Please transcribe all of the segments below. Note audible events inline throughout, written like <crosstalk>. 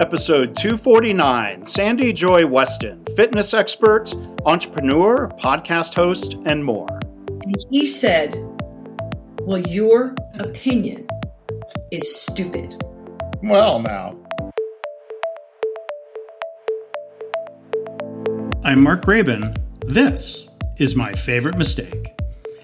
Episode 249 Sandy Joy Weston, fitness expert, entrepreneur, podcast host, and more. And he said, Well, your opinion is stupid. Well, now. I'm Mark Graban. This is my favorite mistake.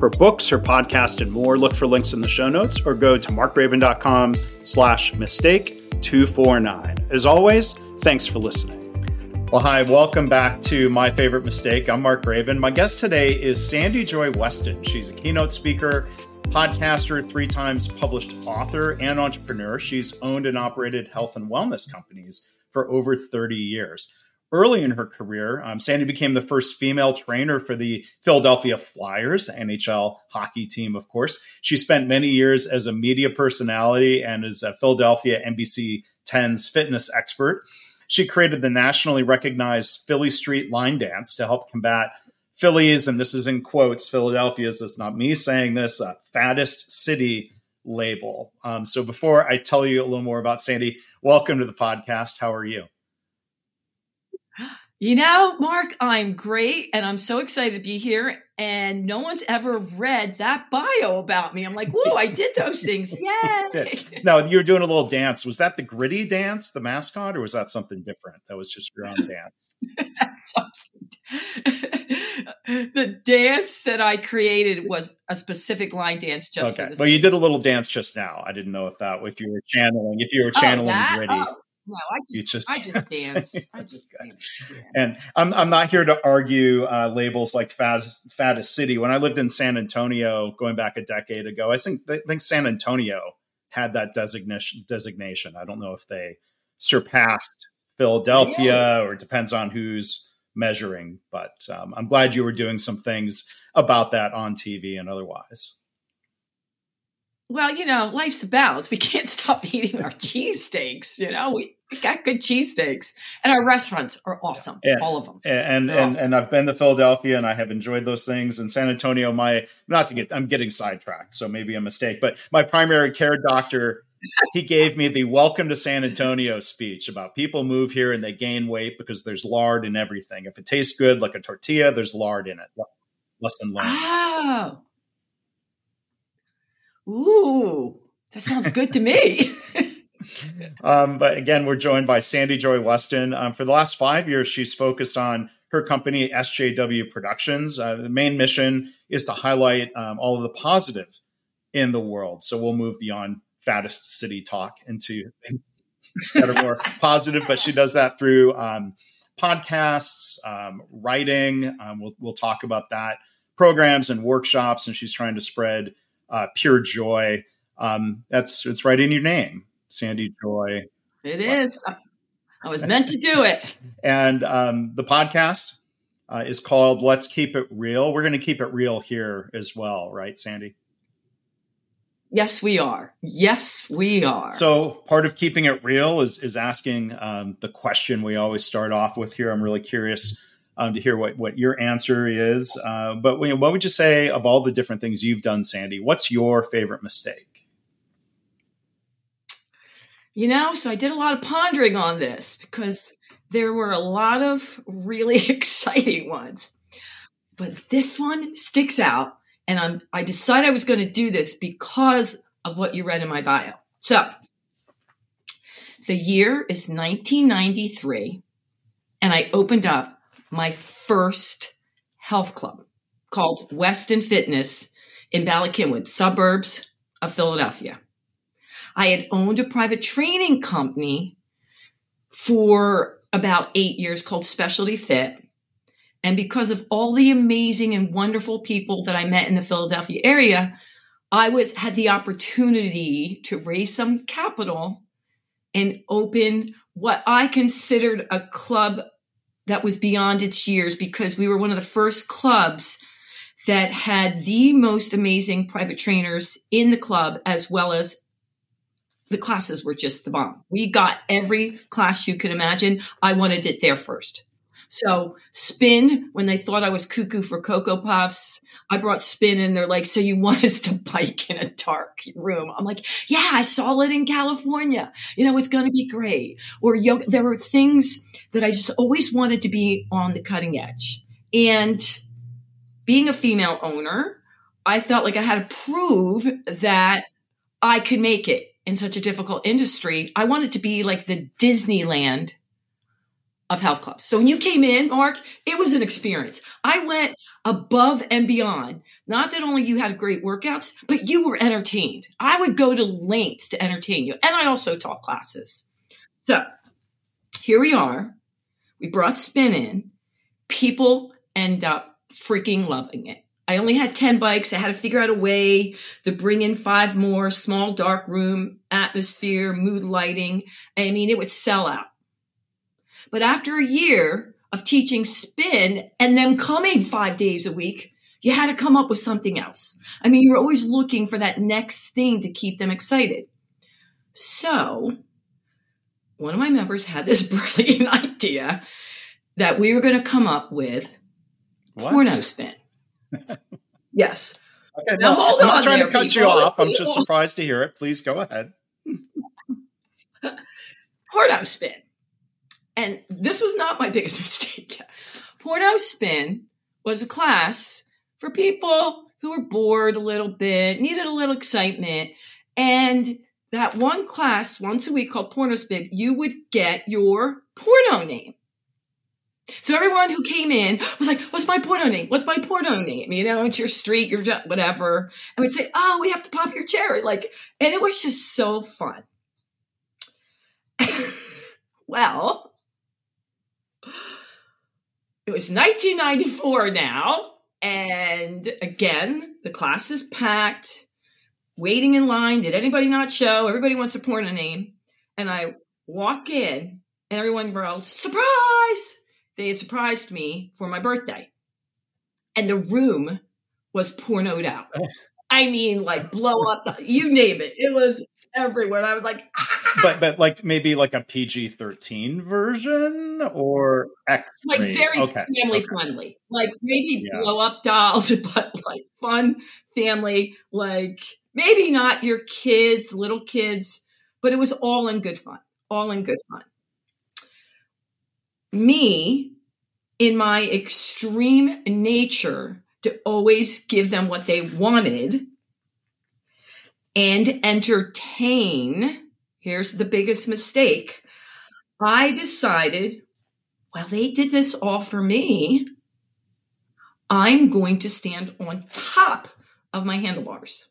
her books, her podcast, and more, look for links in the show notes or go to markgraban.com slash mistake 249. As always, thanks for listening. Well, hi, welcome back to My Favorite Mistake. I'm Mark Graban. My guest today is Sandy Joy Weston. She's a keynote speaker, podcaster, three times published author, and entrepreneur. She's owned and operated health and wellness companies for over 30 years. Early in her career, um, Sandy became the first female trainer for the Philadelphia Flyers, NHL hockey team, of course. She spent many years as a media personality and as a Philadelphia NBC 10's fitness expert. She created the nationally recognized Philly Street line dance to help combat Philly's, and this is in quotes, Philadelphia's, this is not me saying this, uh, fattest city label. Um, so before I tell you a little more about Sandy, welcome to the podcast. How are you? You know, Mark, I'm great and I'm so excited to be here. And no one's ever read that bio about me. I'm like, whoa, I did those things. <laughs> Yay. now, you were doing a little dance. Was that the Gritty dance, the mascot, or was that something different? That was just your own dance. <laughs> <laughs> the dance that I created was a specific line dance just okay. for this. Well, you did a little dance just now. I didn't know if that if you were channeling, if you were oh, channeling oh, Gritty. Oh. No, I just, just I <laughs> just dance. I just dance. Yeah. And I'm I'm not here to argue uh, labels like fattest, fattest city. When I lived in San Antonio, going back a decade ago, I think I think San Antonio had that designation. Designation. I don't know if they surpassed Philadelphia, yeah. or it depends on who's measuring. But um, I'm glad you were doing some things about that on TV and otherwise. Well, you know, life's a balance. We can't <laughs> stop eating our cheesesteaks. You know, we, we got good cheesesteaks, and our restaurants are awesome. And, all of them. And and, awesome. and I've been to Philadelphia, and I have enjoyed those things. In San Antonio, my not to get, I'm getting sidetracked, so maybe a mistake. But my primary care doctor, he gave me the "Welcome to San Antonio" speech about people move here and they gain weight because there's lard in everything. If it tastes good like a tortilla, there's lard in it. Lesson learned. Oh. Ooh, that sounds good to me. <laughs> um, but again, we're joined by Sandy Joy Weston. Um, for the last five years, she's focused on her company, SJW Productions. Uh, the main mission is to highlight um, all of the positive in the world. So we'll move beyond fattest city talk into <laughs> that are more positive, but she does that through um, podcasts, um, writing. Um, we'll, we'll talk about that, programs and workshops, and she's trying to spread uh, pure joy. Um, that's it's right in your name, Sandy Joy. It is. I was meant to do it. <laughs> and um, the podcast uh, is called "Let's Keep It Real." We're going to keep it real here as well, right, Sandy? Yes, we are. Yes, we are. So part of keeping it real is is asking um, the question we always start off with here. I'm really curious um, to hear what, what your answer is. Uh, but what would you say of all the different things you've done, Sandy? What's your favorite mistake? You know, so I did a lot of pondering on this because there were a lot of really <laughs> exciting ones. But this one sticks out. And I'm, I decided I was going to do this because of what you read in my bio. So the year is 1993, and I opened up my first health club called Weston Fitness in Bala Cynwyd, suburbs of Philadelphia. I had owned a private training company for about eight years called Specialty Fit. And because of all the amazing and wonderful people that I met in the Philadelphia area, I was had the opportunity to raise some capital and open what I considered a club that was beyond its years because we were one of the first clubs that had the most amazing private trainers in the club as well as the classes were just the bomb. We got every class you could imagine. I wanted it there first. So spin, when they thought I was cuckoo for Cocoa Puffs, I brought spin and they're like, so you want us to bike in a dark room? I'm like, yeah, I saw it in California. You know, it's going to be great. Or yoga, there were things that I just always wanted to be on the cutting edge. And being a female owner, I felt like I had to prove that I could make it in such a difficult industry. I wanted to be like the Disneyland of health clubs. So when you came in, Mark, it was an experience. I went above and beyond. Not that only you had great workouts, but you were entertained. I would go to lengths to entertain you. And I also taught classes. So here we are. We brought spin in. People end up freaking loving it. I only had 10 bikes. I had to figure out a way to bring in five more, small dark room, atmosphere, mood lighting. I mean, it would sell out. But after a year of teaching spin and them coming five days a week, you had to come up with something else. I mean, you're always looking for that next thing to keep them excited. So, one of my members had this <laughs> brilliant idea that we were going to come up with what? porno spin. <laughs> yes. Okay, now, no, hold I'm on. I'm trying there, to cut people. you off. I'm just <laughs> surprised to hear it. Please go ahead. porno spin. And this was not my <laughs> biggest mistake. Porno Spin was a class for people who were bored a little bit, needed a little excitement. And that one class once a week called Porno Spin, you would get your porno name. So everyone who came in was like, what's my porno name? What's my porno name? You know, it's your street, your whatever. And we'd say, oh, we have to pop your cherry. Like, and it was just so fun. <laughs> well, it was 1994 now. And again, the class is packed, waiting in line. Did anybody not show? Everybody wants a porno name. And I walk in, and everyone yells, surprise! They surprised me for my birthday. And the room was pornoed out. <laughs> I mean, like blow up, the, you name it. It was everywhere. And I was like, ah! but but like maybe like a PG thirteen version or X, like very okay. family okay. friendly, like maybe yeah. blow up dolls, <laughs> but like fun family, like maybe not your kids, little kids, but it was all in good fun, all in good fun. Me, in my extreme nature, to always give them what they wanted and entertain. Here's the biggest mistake. I decided, well, they did this all for me. I'm going to stand on top of my handlebars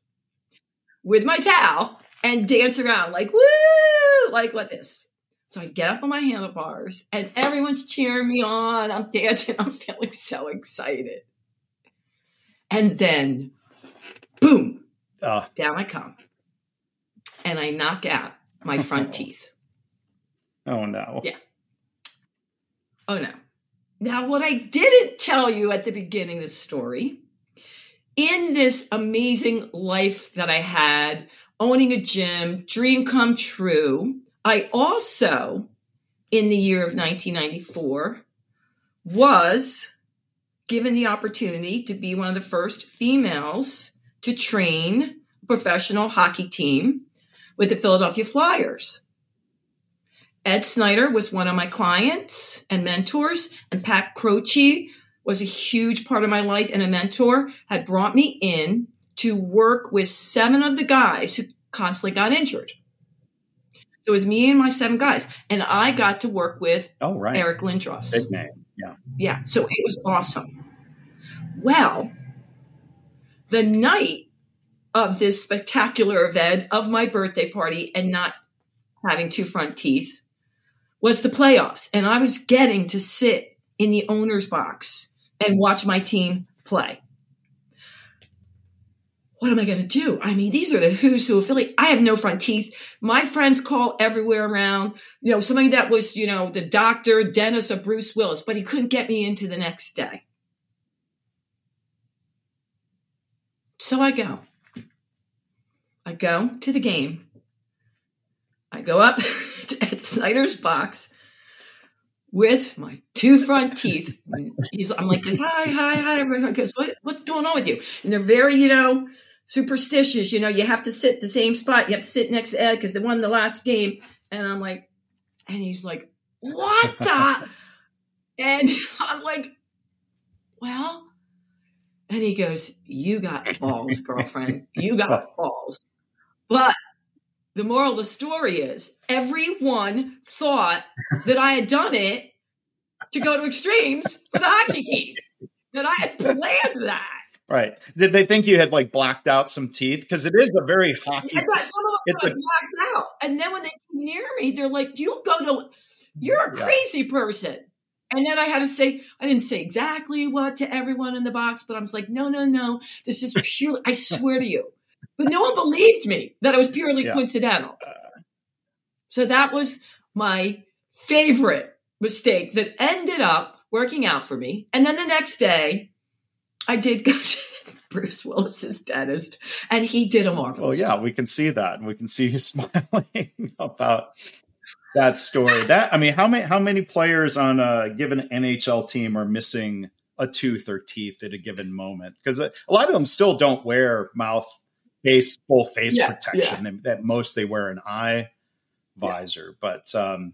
with my towel and dance around like, woo, like what this. So I get up on my handlebars and everyone's cheering me on. I'm dancing. <laughs> I'm feeling so excited. And then, boom, uh. Down I come. And I knock out my front <laughs> teeth. Oh no. Yeah. Oh no. Now, what I didn't tell you at the beginning of the story, in this amazing life that I had, owning a gym, dream come true, I also, in the year of 1994, was given the opportunity to be one of the first females to train a professional hockey team with the Philadelphia Flyers. Ed Snider was one of my clients and mentors, and Pat Croce was a huge part of my life and a mentor, had brought me in to work with seven of the guys who constantly got injured. So it was me and my seven guys, and I got to work with oh, right. Eric Lindros. Big name, yeah. Yeah, so it was awesome. Well, the night of this spectacular event of my birthday party and not having two front teeth was the playoffs. And I was getting to sit in the owner's box and watch my team play. what am I going to do? I mean, these are the who's who affiliate. I have no front teeth. My friends call everywhere around. You know, somebody that was, you know, the doctor, dentist of Bruce Willis, but he couldn't get me into the next day. So I go. I go to the game. I go up <laughs> to Ed Snider's box with my two front teeth. He's, I'm like, hi, hi, hi. Everyone goes, what, what's going on with you? And they're very, you know, superstitious. You know, you have to sit the same spot. You have to sit next to Ed because they won the last game. And I'm like, and he's like, what the? <laughs> and <laughs> I'm like, well, and he goes, you got <laughs> balls, girlfriend. You got balls. But the moral of the story is everyone thought that I had done it to go to extremes for the hockey team, that I had planned that. Right. Did they think you had like blacked out some teeth? Because it is a very hockey. Yeah, some of them was blacked out. And then when they come near me, they're like, you go to, you're a crazy yeah. person. And then I had to say, I didn't say exactly what to everyone in the box, but I was like, no, no, no. This is purely, I swear to you. But no one believed me that it was purely yeah. coincidental. So that was my favorite mistake that ended up working out for me. And then the next day, I did go <laughs> to Bruce Willis's dentist, and he did a marvelous. Oh yeah, we can see that, and we can see you <laughs> smiling about that story. <laughs> That I mean, how many how many players on a given NHL team are missing a tooth or teeth at a given moment? Because a, a lot of them still don't wear mouth face full face yeah, protection. Yeah. That most they wear an eye visor, yeah. but um,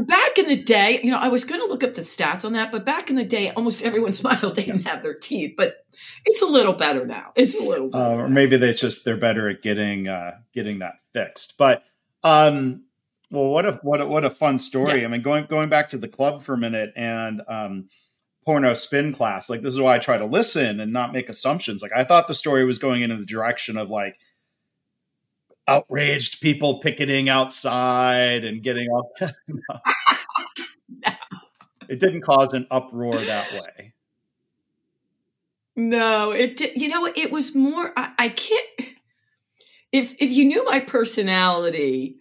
back in the day, you know, I was going to look up the stats on that, but back in the day, almost everyone <laughs> smiled. They didn't have their teeth, but it's a little better now. It's a little, uh, or maybe they just they're better at getting uh, getting that fixed. But um, well, what a what a, what a fun story. Yeah. I mean, going going back to the club for a minute and um, porno spin class. Like this is why I try to listen and not make assumptions. Like I thought the story was going in the direction of like outraged people picketing outside and getting all. <laughs> no. It didn't cause an uproar that way. No, it did. You know, it was more. I, I can't. If if you knew my personality,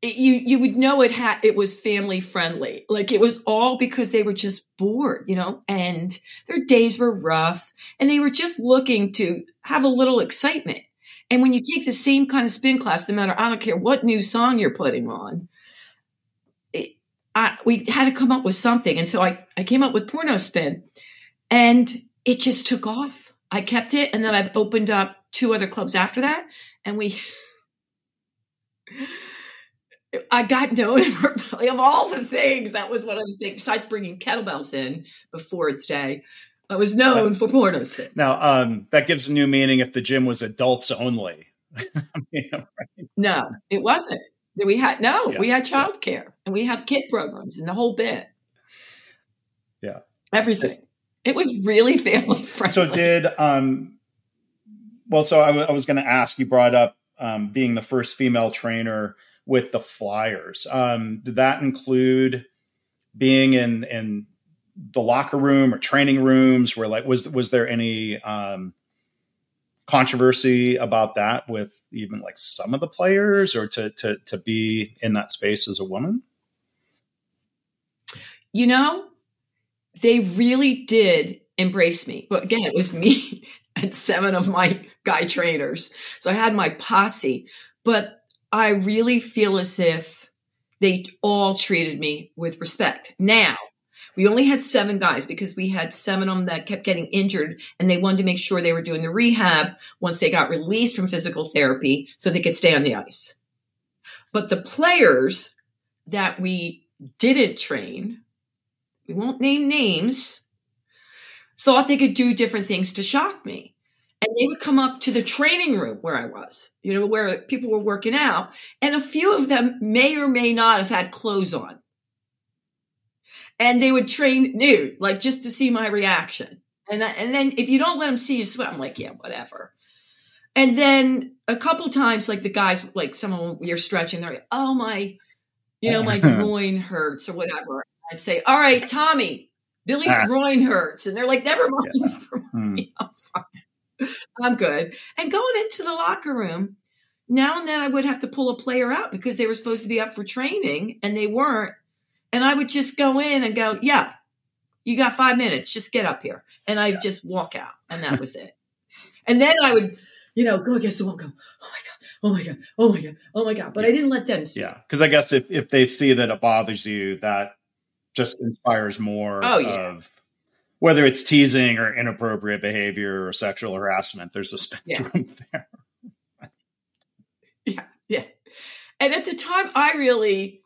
it, you you would know it had it was family friendly. Like it was all because they were just bored, you know, and their days were rough, and they were just looking to have a little excitement. And when you take the same kind of spin class, no matter, I don't care what new song you're putting on, it, I, we had to come up with something. And so I, I came up with porno spin and it just took off. I kept it. And then I've opened up two other clubs after that. And we, <laughs> I got <laughs> known for of all the things. That was one of the things, besides bringing kettlebells in before its day. I was known for porno spin. Now, um, that gives a new meaning if the gym was adults only. <laughs> No, it wasn't. We had no, yeah. we had childcare yeah. and we have kid programs and the whole bit. Yeah, everything. It was really <laughs> family friendly. So did um, well. So I, w- I was going to ask. You brought up um, being the first female trainer with the Flyers. Um, did that include being in in the locker room or training rooms where like was was there any um, controversy about that with even like some of the players or to to to be in that space as a woman? You know they really did embrace me. But again it was me <laughs> and seven of my guy trainers. So i had my posse. But i really feel as if they all treated me with respect now we only had seven guys because we had seven of them that kept getting injured and they wanted to make sure they were doing the rehab once they got released from physical therapy so they could stay on the ice. But the players that we didn't train, we won't name names, thought they could do different things to shock me. And they would come up to the training room where I was, you know, where people were working out. And a few of them may or may not have had clothes on and they would train nude, like just to see my reaction. And and then if you don't let them see you sweat, I'm like, yeah, whatever. And then a couple times, like the guys, like some of them, you're stretching, they're like, oh my, you know, my <laughs> groin hurts or whatever. I'd say, all right, Tommy, Billy's ah. groin hurts, and they're like, never mind, yeah. <laughs> never mind, mm. I'm good. And going into the locker room, now and then I would have to pull a player out because they were supposed to be up for training and they weren't. And I would just go in and go, yeah, you got five minutes, just get up here. And I'd yeah. just walk out. And that was it. And then I would, you know, go against the wall, go, oh my God, oh my God, oh my God, oh my God. But I didn't let them see. Yeah. Because I guess if, if they see that it bothers you, that just inspires more oh, yeah. of whether it's teasing or inappropriate behavior or sexual harassment, there's a <laughs> spectrum yeah. there. yeah, yeah. And at the time, I really,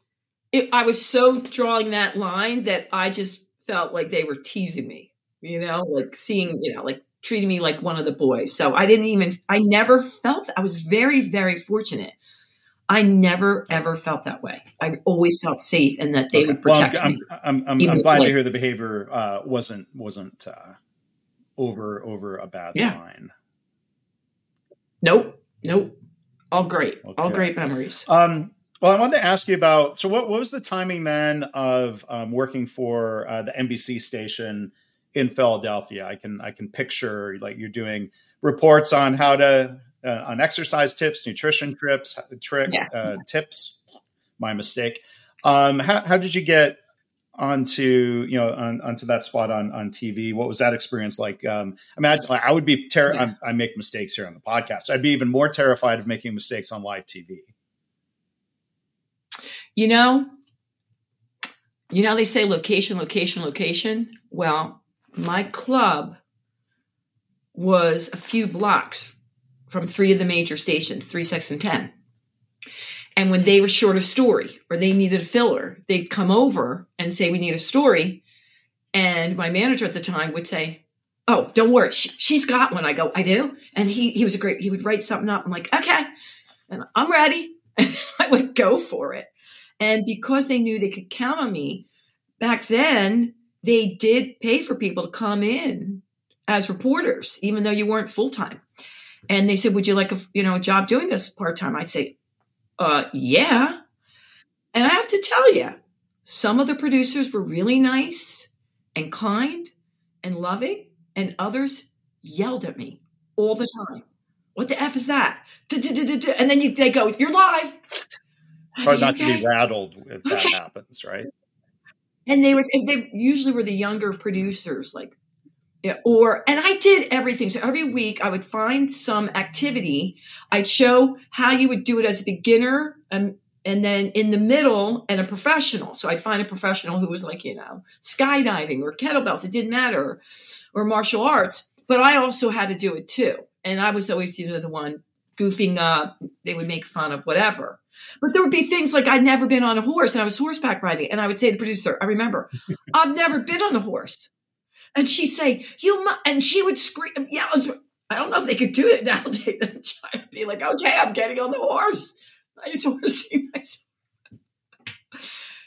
it, I was so drawing that line that I just felt like they were teasing me, you know, like seeing, you know, like treating me like one of the boys. So I didn't even, I never felt, I was very, very fortunate I never ever felt that way. I always felt safe and that they okay. would protect well, I'm, me. I'm, I'm, I'm glad like, to hear the behavior uh, wasn't wasn't uh, over over a bad yeah. line. Nope, nope. All great, okay. all great memories. Um, well, I wanted to ask you about. So, what, what was the timing then of um, working for uh, the NBC station in Philadelphia? I can I can picture like you're doing reports on how to uh, on exercise tips, nutrition trips, trick yeah. uh, tips. My mistake. Um, how, how did you get onto you know on, onto that spot on on TV? What was that experience like? Um, imagine like, I would be ter- yeah. I make mistakes here on the podcast. I'd be even more terrified of making mistakes on live TV. You know, you know they say location, location, location. Well, my club was a few blocks from three of the major stations, three, six, and 10. And when they were short of story or they needed a filler, they'd come over and say, We need a story. And my manager at the time would say, Oh, don't worry. She, has got one. I go, I do. And he, he was a great, he would write something up. I'm like, okay. And I'm ready. <laughs> And I would go for it. And because they knew they could count on me back then, they did pay for people to come in as reporters, even though you weren't full time. And they said, "Would you like a you know a job doing this part time?" I say, "Uh, yeah." And I have to tell you, some of the producers were really nice and kind and loving, and others yelled at me all the time. What the f is that? And then you, they go, "You're live." Hard not to be rattled if that happens, right? And they were they usually were the younger producers, like yeah, or and I did everything. So every week I would find some activity. I'd show how you would do it as a beginner and and then in the middle and a professional. So I'd find a professional who was like, you know, skydiving or kettlebells, it didn't matter, or martial arts. But I also had to do it too. And I was always, you know, the one goofing up. They would make fun of whatever. But there would be things like I'd never been on a horse and I was horseback riding. And I would say to the producer, I remember, I've never been on the horse. And she'd say, "You," mu-, and she would scream. Yeah, I, was, I don't know if they could do it <laughs> nowadays. I'd be like, "Okay, I'm getting on the horse. <laughs> Nice horsey, <laughs> nice."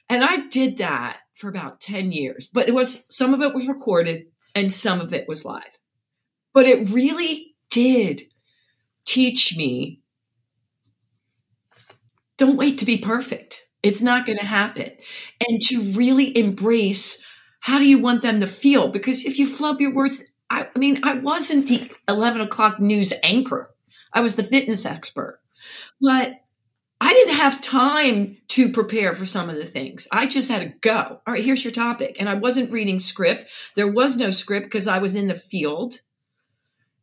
And I did that for about ten years, but it was some of it was recorded and some of it was live. But it really did teach me don't wait to be perfect. It's not going to happen. And to really embrace how do you want them to feel? Because if you flub your words, I, I mean, I wasn't the 11 o'clock news anchor. I was the fitness expert, but I didn't have time to prepare for some of the things. I just had to go. All right, here's your topic. And I wasn't reading script. There was no script because I was in the field.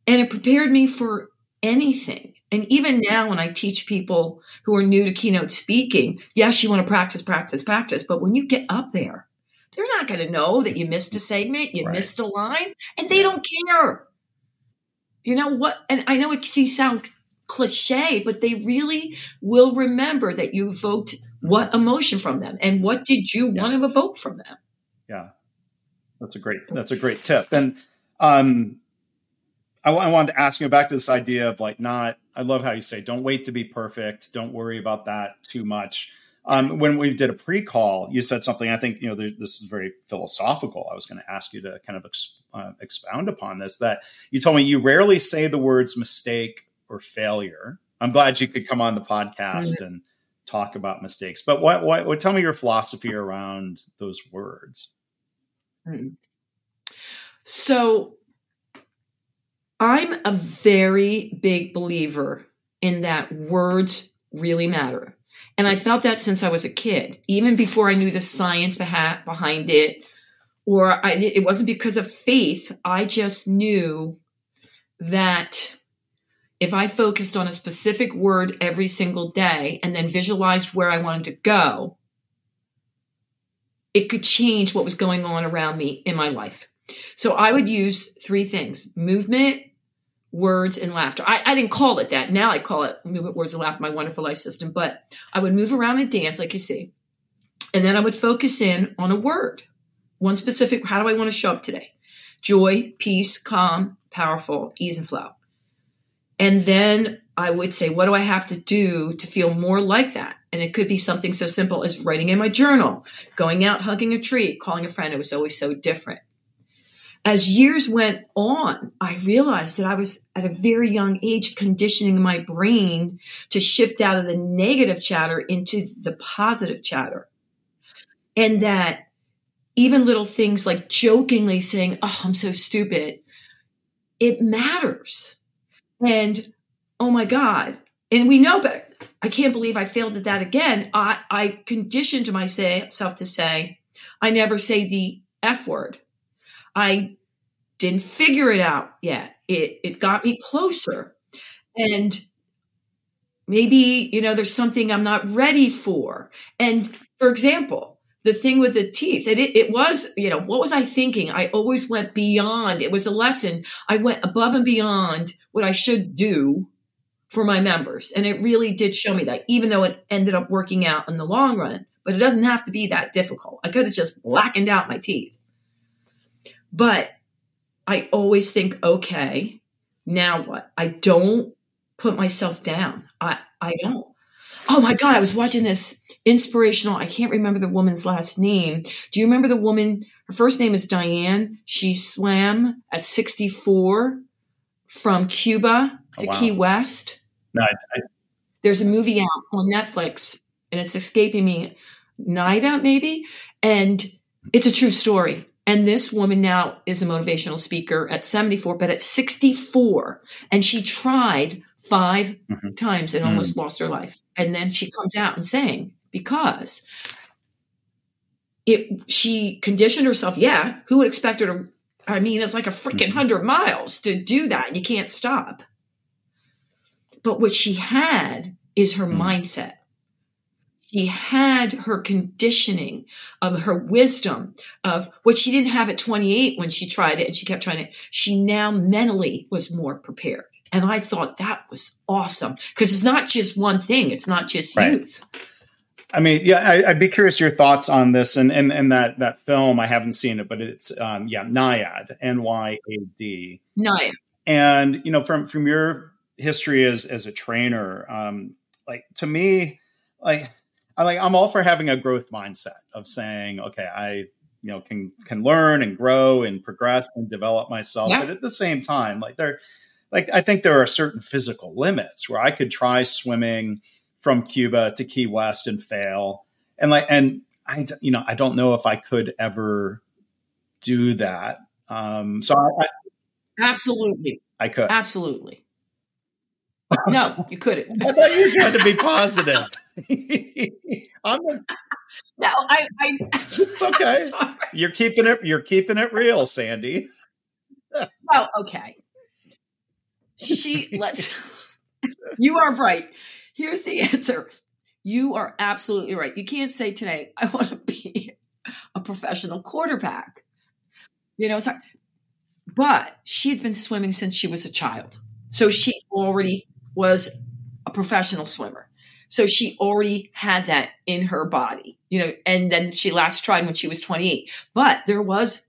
And it prepared me for anything. And even now, when I teach people who are new to keynote speaking, yes, you want to practice, practice, practice. But when you get up there they're not going to know that you missed a segment, you right. missed a line, and they don't care. You know what? And I know it sounds cliche, but they really will remember that you evoked what emotion from them and what did you yeah. want to evoke from them. Yeah, that's a great that's a great tip. And um, I, I wanted to ask you back to this idea of like not. I love how you say, "Don't wait to be perfect. Don't worry about that too much." Um, when we did a pre-call, you said something. I think you know this is very philosophical. I was going to ask you to kind of ex, uh, expound upon this. That you told me you rarely say the words mistake or failure. I'm glad you could come on the podcast mm-hmm. and talk about mistakes. But what, what, what, tell me your philosophy around those words. Mm-hmm. So I'm a very big believer in that words really matter. And I felt that since I was a kid, even before I knew the science behind it, or I, it wasn't because of faith. I just knew that if I focused on a specific word every single day and then visualized where I wanted to go, it could change what was going on around me in my life. So I would use three things movement, words, and laughter. I, I, didn't call it that. Now I call it movement, words, and laughter, my wonderful life system. But I would move around and dance, like you see. And then I would focus in on a word, one specific. How do I want to show up today? Joy, peace, calm, powerful, ease, and flow. And then I would say, what do I have to do to feel more like that? And it could be something so simple as writing in my journal, going out, hugging a tree, calling a friend. It was always so different. As years went on, I realized that I was at a very young age conditioning my brain to shift out of the negative chatter into the positive chatter. And that even little things like jokingly saying, Oh, I'm so stupid, it matters. And oh my God. And we know better. I can't believe I failed at that again. I, I conditioned myself to say, I never say the F word. I didn't figure it out yet. It, it got me closer. And maybe, you know, there's something I'm not ready for. And for example, the thing with the teeth, it, it, was, you know, what was I thinking? I always went beyond. It was a lesson. I went above and beyond what I should do for my members. And it really did show me that, even though it ended up working out in the long run. But it doesn't have to be that difficult. I could have just blackened out my teeth. But I always think, okay, now what? I don't put myself down. I, I don't. Oh my God, I was watching this inspirational. I can't remember the woman's last name. Do you remember the woman? Her first name is Diane. She swam at 64 from Cuba oh, to oh, wow. Key West. No, I, I, There's a movie out on Netflix and it's escaping me. Nyad, maybe? And it's a true story. And this woman now is a motivational speaker at 74, but at 64. And she tried 5 mm-hmm. times and mm-hmm. almost lost her life. And then she comes out and saying, because it she conditioned herself, yeah, who would expect her to I mean, it's like a freaking mm-hmm. hundred miles to do that, and you can't stop. But what she had is her mm. mindset. She had her conditioning of her wisdom of what she didn't have at 28 when she tried it and she kept trying it. She now mentally was more prepared. And I thought that was awesome because it's not just one thing. It's not just right. youth. I mean, yeah, I, would be curious your thoughts on this and, and, and that, that film. I haven't seen it, but it's, um, yeah, Nyad, N Y A D. Nyad. And, you know, from, from your history as as a trainer um like to me like i like i'm all for having a growth mindset of saying okay i you know can can learn and grow and progress and develop myself yeah. but at the same time like there like i think there are certain physical limits where i could try swimming from cuba to key west and fail. And like and i you know i don't know if i could ever do that. Um so I, I absolutely. I could. Absolutely no, <laughs> you couldn't. I thought you were trying to be positive. <laughs> I'm a, no, I, I. It's okay. You're keeping it. You're keeping it real, Sandy. oh, okay. She let's. <laughs> you are right. Here's the answer. You are absolutely right. You can't say today, "I want to be a professional quarterback." You know, it's hard. But she had been swimming since she was a child, so she already was a professional swimmer. So she already had that in her body, you know, and then she last tried when she was 28. But there was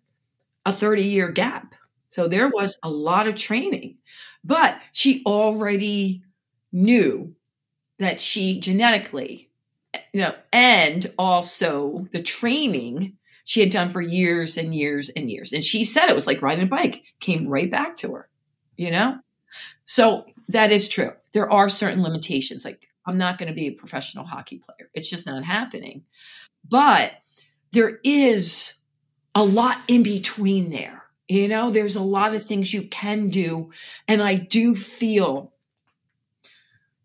a 30 year gap. So there was a lot of training. But she already knew that she genetically, you know, and also the training she had done for years and years and years. And she said it was like riding a bike, came right back to her, you know? So that is true. There are certain limitations. Like, I'm not going to be a professional hockey player. It's just not happening. But there is a lot in between there. You know, there's a lot of things you can do. And I do feel,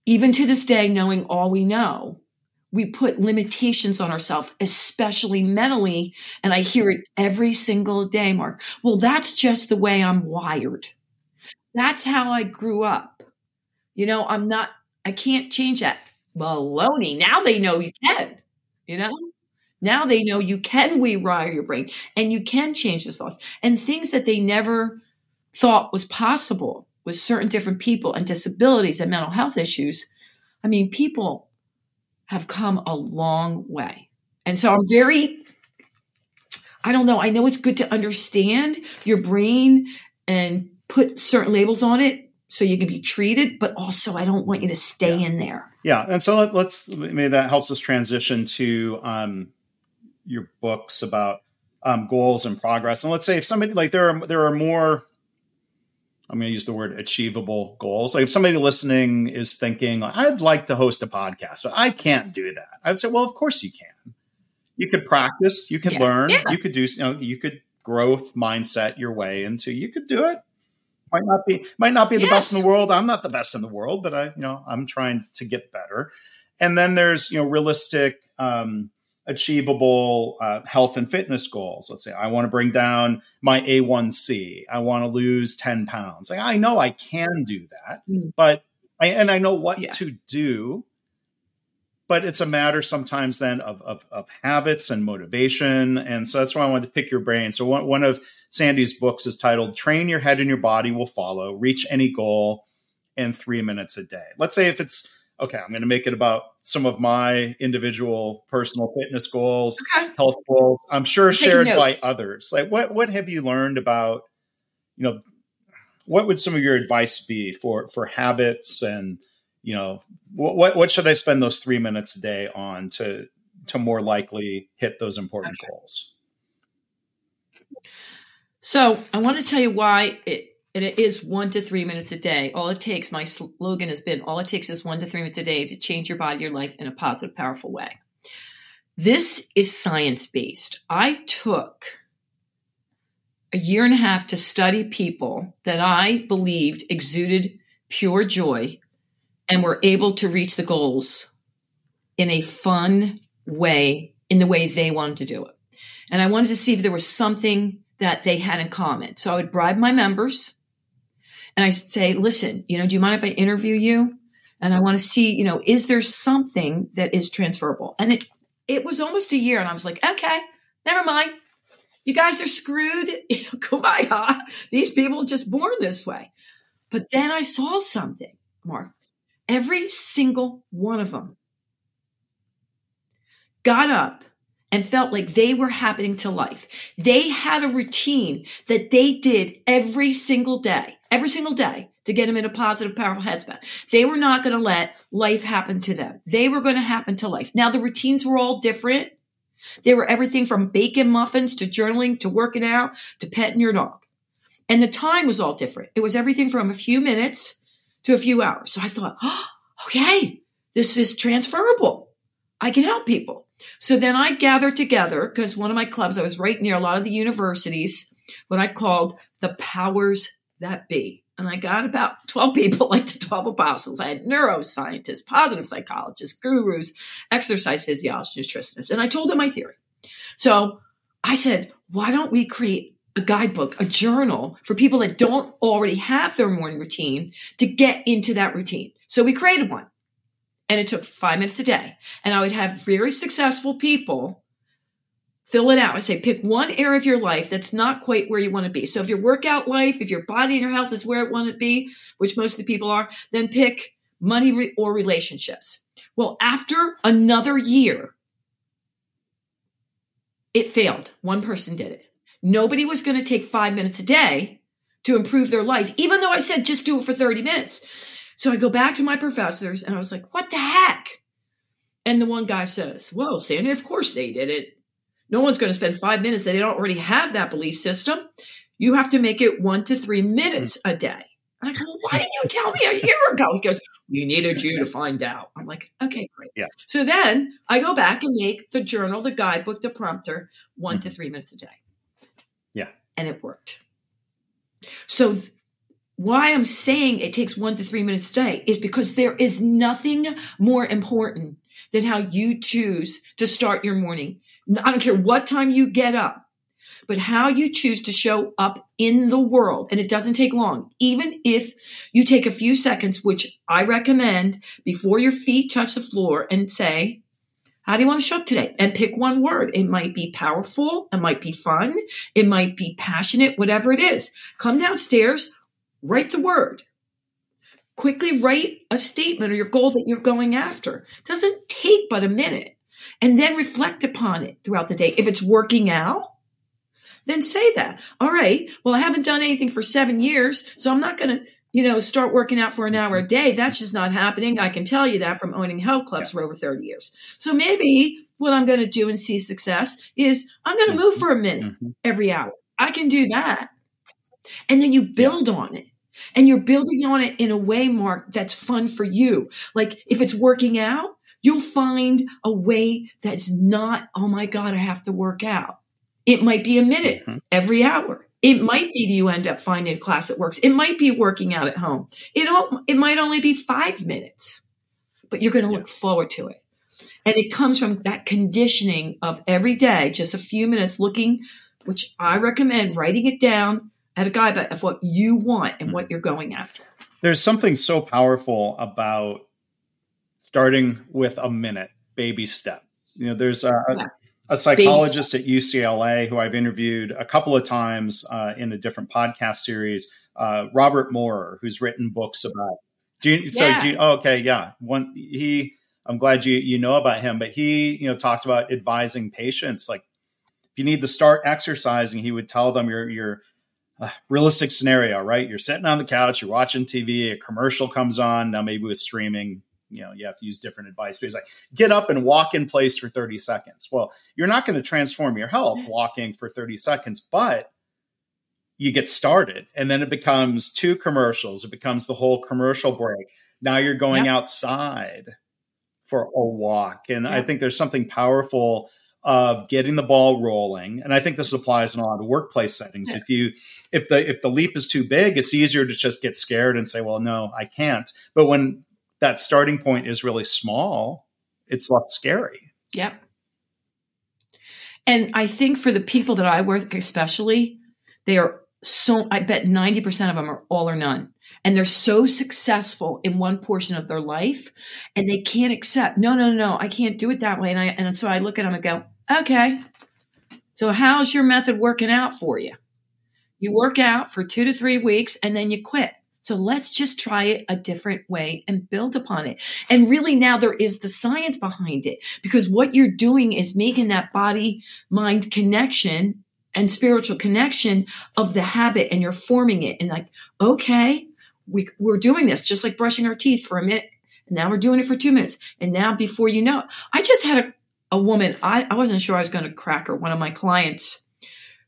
even to this day, knowing all we know, we put limitations on ourselves, especially mentally. And I hear it every single day, Mark. Well, that's just the way I'm wired. That's how I grew up. You know, I'm not, I can't change that. Baloney. Now they know you can, you know? Now they know you can rewire your brain and you can change the thoughts and things that they never thought was possible with certain different people and disabilities and mental health issues. I mean, people have come a long way. And so I'm very, I don't know, I know it's good to understand your brain and put certain labels on it so you can be treated, but also I don't want you to stay yeah. in there. Yeah. And so let, us maybe that helps us transition to um, your books about um, goals and progress. And let's say if somebody like there are, there are more I'm going to use the word achievable goals. Like if somebody listening is thinking, I'd like to host a podcast, but I can't do that. I'd say, well, of course you can. You could practice, you could yeah. learn, yeah. you could do, you know, you could growth mindset your way into, you could do it. Might not be, might not be the yes. best in the world. I'm not the best in the world, but I, you know, I'm trying to get better. And then there's, you know, realistic, um, achievable uh, health and fitness goals. Let's say I want to bring down my A1C. I want to lose 10 pounds. Like, I know I can do that, mm. but I, and I know what yes. to do. But it's a matter sometimes then of, of, of, habits and motivation. And so that's why I wanted to pick your brain. So one, one of Sandy's books is titled Train Your Head and Your Body Will Follow, Reach Any Goal in Three Minutes a Day. Let's say if it's okay, I'm going to make it about some of my individual personal fitness goals, okay. health goals. I'm sure shared by others. Like what what have you learned about, you know, what would some of your advice be for for habits and you know what what should I spend those three minutes a day on to to more likely hit those important okay. goals? So I want to tell you why it and it is one to three minutes a day. All it takes, my slogan has been, all it takes is one to three minutes a day to change your body, your life in a positive, powerful way. This is science based. I took a year and a half to study people that I believed exuded pure joy and we were able to reach the goals in a fun way, in the way they wanted to do it. And I wanted to see if there was something that they had in common. So I would bribe my members and I say, listen, you know, do you mind if I interview you? And I want to see, you know, is there something that is transferable? And it, it was almost a year. And I was like, okay, never mind. You guys are screwed. <laughs> You know, kumbaya. These people just born this way. But then I saw something, Mark. Every single one of them got up and felt like they were happening to life. They had a routine that they did every single day every single day to get them in a positive, powerful headspace. They were not going to let life happen to them. They were going to happen to life. Now the routines were all different. They were everything from bacon muffins to journaling to working out to petting your dog. And the time was all different. It was everything from a few minutes to a few hours. So I thought, oh, <gasps> okay, this is transferable. I can help people. So then I gathered together because one of my clubs, I was right near a lot of the universities, what I called the powers that be? And I got about <laughs> 12 people like the 12 apostles. I had neuroscientists, positive psychologists, gurus, exercise physiologists, nutritionists. And I told them my theory. So I said, why don't we create a guidebook, a journal for people that don't already have their morning routine to get into that routine? So we created one. And it took five minutes a day. And I would have very successful people fill it out. I say pick one area of your life that's not quite where you want to be. So if your workout life, if your body and your health is where it want to be, which most of the people are, then pick money re- or relationships. Well, after another year, it failed. One person did it. Nobody was going to take five minutes a day to improve their life, even though I said just do it for 30 minutes. So I go back to my professors and I was like, what the heck? And the one guy says, well, Sandy, of course they did it. No one's going to spend five minutes that they don't already have that belief system. You have to make it one to three minutes a day. And I go, well, why didn't you tell me a year ago? He goes, we needed you to find out. I'm like, okay, great. Yeah. So then I go back and make the journal, the guidebook, the prompter, one to three minutes a day. And it worked. So, th- why I'm saying it takes one to three minutes a day is because there is nothing more important than how you choose to start your morning. I don't care what time you get up, but how you choose to show up in the world. And it doesn't take long. Even if you take a few seconds, which I recommend before your feet touch the floor and say, how do you want to show up today? And pick one word. It might be powerful. It might be fun. It might be passionate, whatever it is. Come downstairs, write the word. Quickly write a statement or your goal that you're going after. It doesn't take but a minute. And then reflect upon it throughout the day. If it's working out, then say that. All right. Well, I haven't done anything for seven years, so I'm not going to you know, start working out for an hour a day. That's just not happening. I can tell you that from owning health clubs yeah. for over 30 years. So maybe what I'm going to do and see success is I'm going to move mm-hmm. for a minute mm-hmm. every hour. I can do that. And then you build yeah. on it. And you're building on it in a way, Mark, that's fun for you. Like if it's working out, you'll find a way that's not, oh my God, I have to work out. It might be a minute mm-hmm. every hour. It might be that you end up finding a class that works. It might be working out at home. It, it might only be five minutes, but you're going to yeah. look forward to it. And it comes from that conditioning of every day, just a few minutes looking, which I recommend writing it down at a guide of what you want and what mm-hmm. you're going after. There's something so powerful about starting with a minute, baby steps. You know, there's a, yeah a psychologist at UCLA who I've interviewed a couple of times uh, in a different podcast series, uh, Robert Maurer, who's written books about. Do you, so do you, oh, okay, yeah. One he, I'm glad you you know about him, but he you know talked about advising patients like if you need to start exercising, he would tell them your your uh, realistic scenario, right? You're sitting on the couch, you're watching TV, a commercial comes on. Now maybe with streaming, you know you have to use different advice but he's like get up and walk in place for 30 seconds. Well you're not going to transform your health walking for 30 seconds but you get started and then it becomes two commercials. It becomes the whole commercial break. Now you're going yep. outside for a walk and yep. i think there's something powerful of getting the ball rolling and i think this applies in a lot of workplace settings. If you if the if the leap is too big it's easier to just get scared and say well no i can't. But when that starting point is really small, it's less scary. Yep. And I think for the people that I work, especially, they are so, I bet 90% of them are all or none. And they're so successful in one portion of their life and they can't accept, no, no, no, I can't do it that way. And I, and so I look at them and go, okay, so how's your method working out for you? You work out for two to three weeks and then you quit. So let's just try it a different way and build upon it. And really now there is the science behind it because what you're doing is making that body mind connection and spiritual connection of the habit and you're forming it and like, okay, we, we're doing this just like brushing our teeth for a minute. And now we're doing it for two minutes. And now before you know it, I just had a, a woman, I, I wasn't sure I was going to crack her, one of my clients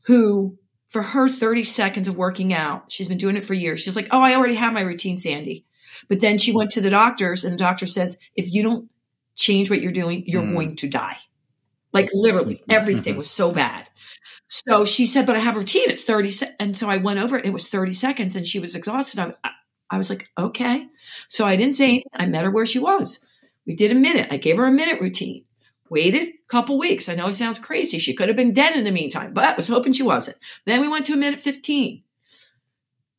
who for her 30 seconds of working out, she's been doing it for years. She's like, Oh, I already have my routine, Sandy. But then she went to the doctors and the doctor says, if you don't change what you're doing, you're mm. going to die. Like literally mm-hmm. everything mm-hmm. was so bad. So she said, but I have a routine. It's 30. Se-. And so I went over it. It was 30 seconds and she was exhausted. I, I was like, okay. So I didn't say anything. I met her where she was. We did a minute. I gave her a minute routine waited a couple weeks. I know it sounds crazy. She could have been dead in the meantime, but I was hoping she wasn't. Then we went to a minute 15.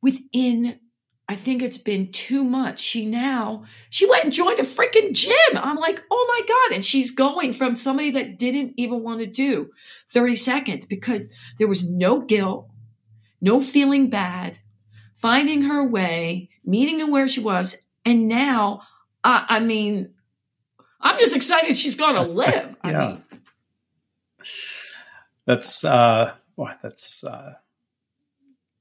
Within, I think it's been two months, she now, she went and joined a freaking gym. I'm like, oh my God. And she's going from somebody that didn't even want to do 30 seconds because there was no guilt, no feeling bad, finding her way, meeting her where she was. And now, uh, I mean, I'm just excited she's going <laughs> to live. yeah. Mean. That's uh, well, that's uh,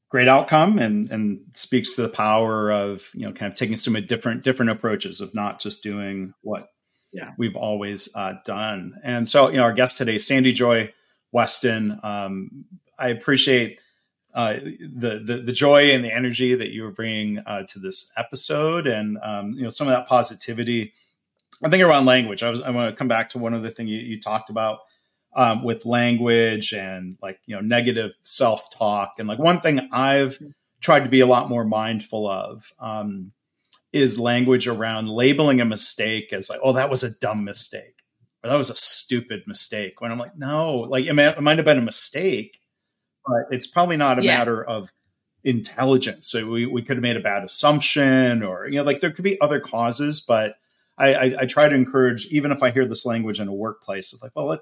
great outcome, and and speaks to the power of you know kind of taking some different different approaches of not just doing what yeah. we've always uh, done. And so you know, our guest today, Sandy Joy Weston. Um, I appreciate. Uh, the, the the joy and the energy that you were bringing uh, to this episode, and um, you know some of that positivity I think around language. I was I want to come back to one other thing you, you talked about um, with language and like you know negative self talk and like one thing I've tried to be a lot more mindful of um, is language around labeling a mistake as like, oh, that was a dumb mistake or that was a stupid mistake. When I'm like, no, like it, may, it might have been a mistake, but it's probably not a yeah. matter of intelligence. So we, we could have made a bad assumption or, you know, like there could be other causes, but I, I, I try to encourage, even if I hear this language in a workplace, it's like, well, let,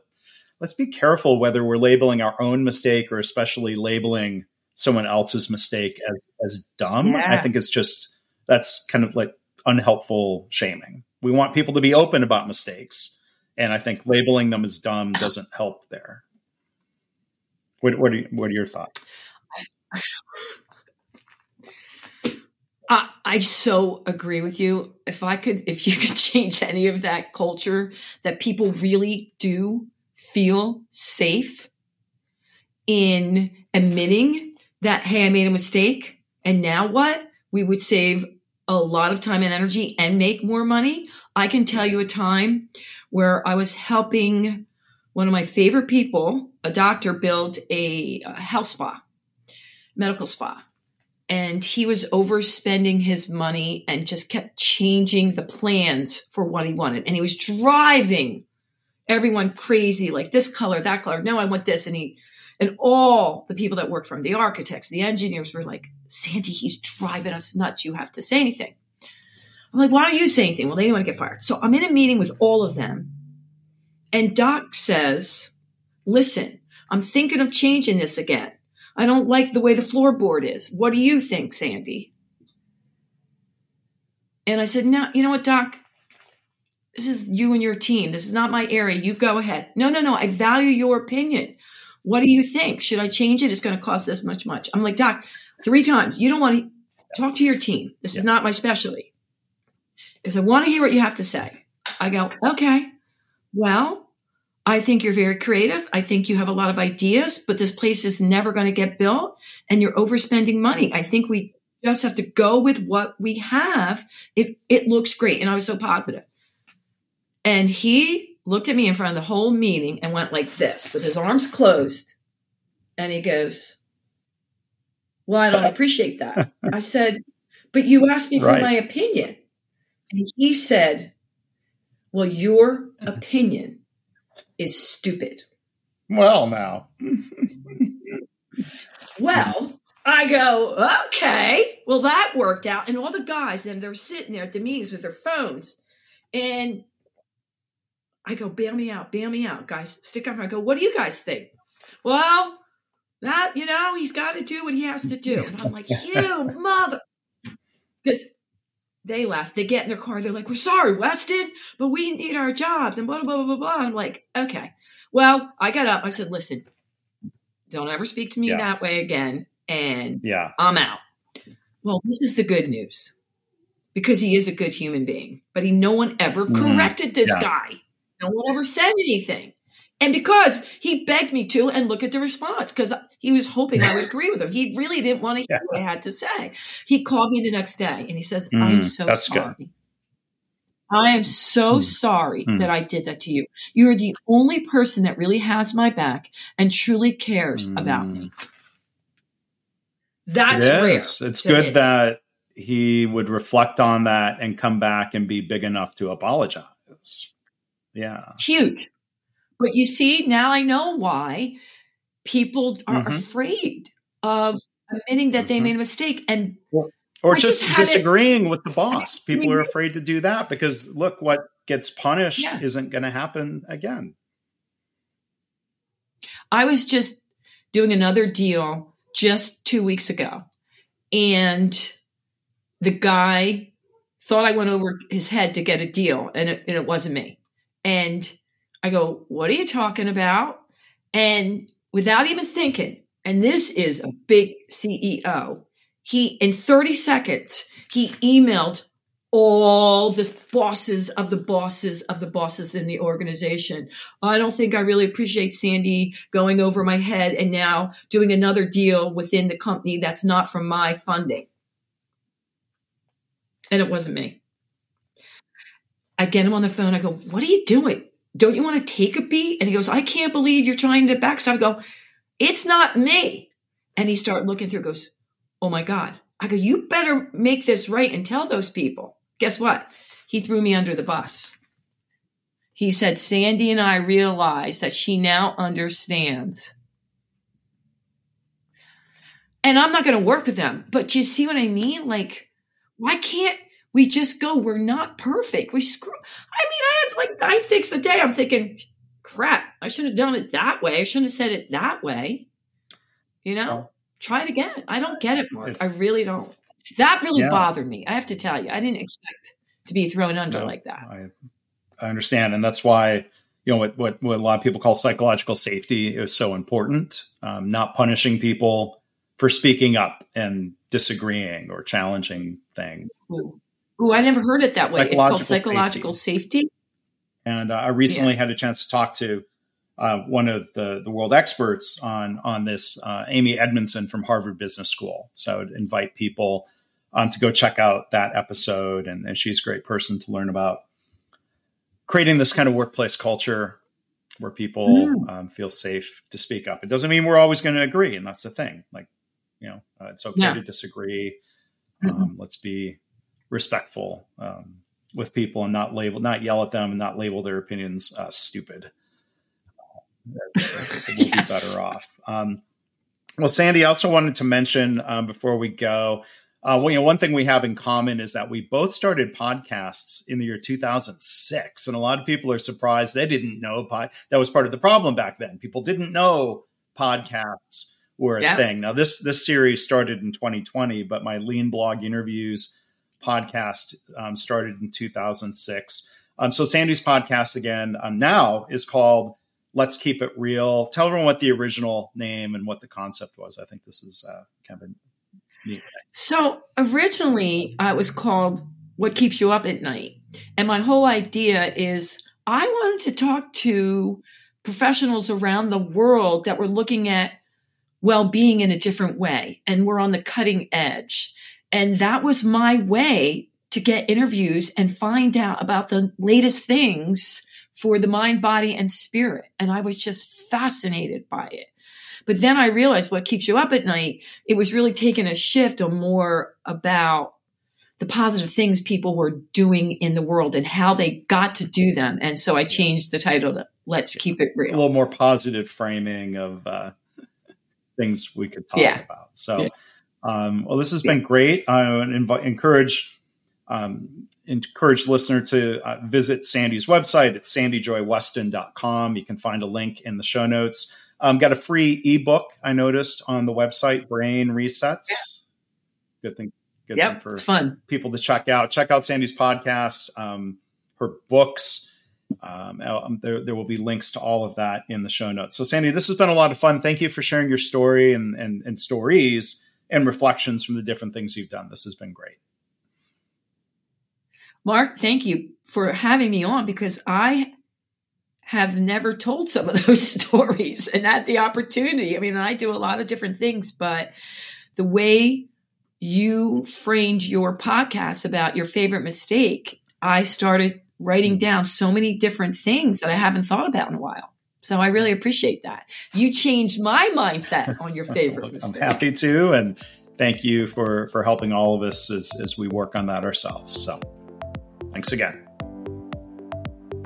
let's be careful whether we're labeling our own mistake or especially labeling someone else's mistake as, as dumb. Yeah. I think it's just, that's kind of like unhelpful shaming. We want people to be open about mistakes. And I think labeling them as dumb doesn't help there. What, what, are, what are your thoughts? <laughs> I, so agree with you. If I could, if you <laughs> could change any of that culture, that people really do feel safe in admitting that, hey, I made a mistake. And now what? We would save a lot of time and energy and make more money. I can tell you a time where I was helping one of my favorite people, a doctor, build a health spa, medical spa and he was overspending his money and just kept changing the plans for what he wanted. And he was driving everyone crazy, like this color, that color. No, I want this. And he, and all the people that worked for him, the architects, the engineers were like, Sandy, he's driving us nuts. You have to say anything. I'm like, why don't you say anything? Well, they didn't want to get fired. So I'm in a meeting with all of them. And Doc says, listen, I'm thinking of changing this again. I don't like the way the floorboard is. What do you think, Sandy? And I said, No, you know what, Doc? This is you and your team. This is not my area. You go ahead. No, no, no. I value your opinion. What do you think? Should I change it? It's going to cost this much, much. I'm like, Doc, three times. You don't want to talk to your team. This yeah. is not my specialty. Because I want to hear what you have to say. I go, okay, well, I think you're very creative. I think you have a lot of ideas, but this place is never going to get built and you're overspending money. I think we just have to go with what we have. It, it looks great. And I was so positive. And he looked at me in front of the whole meeting and went like this with his arms closed. And he goes, Well, I don't appreciate that. <laughs> I said, But you asked me for right. my opinion. And he said, Well, your opinion is stupid. Well, now. well, I go, okay. Well, that worked out. And all the guys, and they're sitting there at the meetings with their phones. And I go, bail me out, bail me out. Guys, stick up. I go, what do you guys think? Well, that, you know, he's got to do what he has to do. And I'm like, you mother. Because they left. They get in their car. They're like, we're sorry, Weston, but we need our jobs and blah, blah, blah, blah, blah. I'm like, okay. Well, I got up. I said, listen, don't ever speak to me yeah. that way again. And yeah. I'm out. Well, this is the good news because he is a good human being, but he, no one ever mm-hmm. corrected this yeah. guy. No one ever said anything. And because he begged me to and look at the response because he was hoping I would <laughs> agree with him. He really didn't want to hear yeah. what I had to say. He called me the next day and he says, mm, I'm so sorry. Good. I am so mm. sorry mm. that I did that to you. You're the only person that really has my back and truly cares about me. Mm. That's it rare. It's good it. that he would reflect on that and come back and be big enough to apologize. Yeah. Huge. But you see, now I know why people are mm-hmm. afraid of admitting that mm-hmm. they made a mistake and or just, just disagreeing it, with the boss. People are afraid to do that because look, what gets punished yeah. isn't going to happen again. I was just doing another deal just two weeks ago, and the guy thought I went over his head to get a deal, and it, and it wasn't me. And I go, What are you talking about? And without even thinking, and this is a big CEO, he, in 30 seconds, he emailed all the bosses of the bosses of the bosses in the organization. I don't think I really appreciate Sandy going over my head and now doing another deal within the company that's not from my funding. And it wasn't me. I get him on the phone. I go, What are you doing? Don't you want to take a beat? And he goes, I can't believe you're trying to backstab. I go, it's not me. And he started looking through, goes, oh my God. I go, you better make this right and tell those people. Guess what? He threw me under the bus. He said, Sandy and I realize that she now understands. And I'm not going to work with them. But you see what I mean? Like, why can't we just go, we're not perfect. We screw. I mean, I have like nine things a day. I'm thinking, crap, I should have done it that way. I shouldn't have said it that way. You know, try it again. I don't get it, Mark. I really don't. That really yeah. bothered me. I have to tell you, I didn't expect to be thrown under no, like that. I, I understand, and that's why you know what, what, what a lot of people call psychological safety is so important. Um, not punishing people for speaking up and disagreeing or challenging things. Ooh, Ooh I never heard it that way. It's called psychological safety. safety. And uh, I recently yeah. had a chance to talk to uh, one of the, the world experts on on this, uh, Amy Edmondson from Harvard Business School. So I would invite people um, to go check out that episode, and, and, she's a great person to learn about creating this kind of workplace culture where people mm. um, feel safe to speak up. It doesn't mean we're always going to agree, and that's the thing. Like, you know, uh, it's okay yeah. to disagree. Mm-hmm. Um, let's be respectful um, with people and not label, not yell at them, and not label their opinions uh, stupid <laughs> we'll be better off. Um, well, Sandy, I also wanted to mention um, before we go, uh, well, you know, one thing we have in common is that we both started podcasts in the year 2006, and a lot of people are surprised they didn't know pod. That was part of the problem back then. People didn't know podcasts were a yeah. thing. Now, this this series started in 2020, but my Lean Blog interviews podcast um, started in 2006. Um, so Sandy's podcast again um, now is called let's keep it real. Tell everyone what the original name and what the concept was. I think this is uh, kind of neat. So originally, uh, it was called "What Keeps You Up at Night," and my whole idea is I wanted to talk to professionals around the world that were looking at well-being in a different way, and we're on the cutting edge. And that was my way to get interviews and find out about the latest things for the mind, body, and spirit. And I was just fascinated by it. But then I realized what keeps you up at night, it was really taking a shift on more about the positive things people were doing in the world and how they got to do them. And so I changed the title to Let's Keep It Real. A little more positive framing of uh, things we could talk yeah. about. So, yeah. Um, well, this has been great. I would inv- encourage um, encourage listener to uh, visit Sandy's website. It's sandyjoyweston.com. You can find a link in the show notes. Um, got a free ebook I noticed on the website, Brain Resets. Yeah. Good thing. Good yep, thing for it's fun. people to check out. Check out Sandy's podcast, um, her books. Um, um, there, there will be links to all of that in the show notes. So, Sandy, this has been a lot of fun. Thank you for sharing your story and, and, and stories and reflections from the different things you've done. This has been great. Mark, thank you for having me on because I have never told some of <laughs> those stories and had the opportunity. I mean, I do a lot of different things, but the way you framed your podcast about your favorite mistake, I started writing hmm. down so many different things that I haven't thought about in a while. So I really appreciate that. You changed my mindset on your favorite mistake. I'm happy to, and thank you for for helping all of us as as we work on that ourselves. So. Thanks again.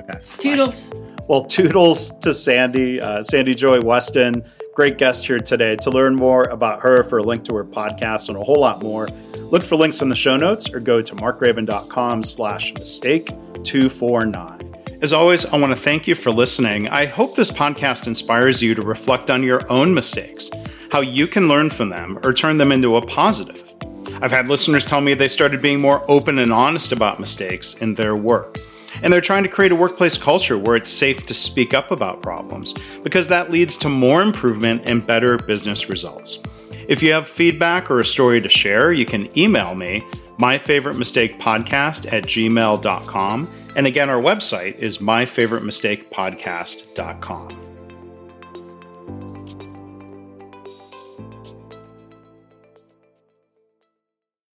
Okay, toodles. Bye. Well, toodles to Sandy, uh, Sandy Joy Weston. Great guest here today. To learn more about her, for a link to her podcast and a whole lot more, look for links in the show notes or go to markgraban.com slash mistake 249. As always, I want to thank you for listening. I hope this podcast inspires you to reflect on your own mistakes, how you can learn from them or turn them into a positive. I've had listeners tell me they started being more open and honest about mistakes in their work. And they're trying to create a workplace culture where it's safe to speak up about problems because that leads to more improvement and better business results. If you have feedback or a story to share, you can email me, my favorite mistake podcast at gmail.com. And again, our website is myfavoritemistakepodcast.com.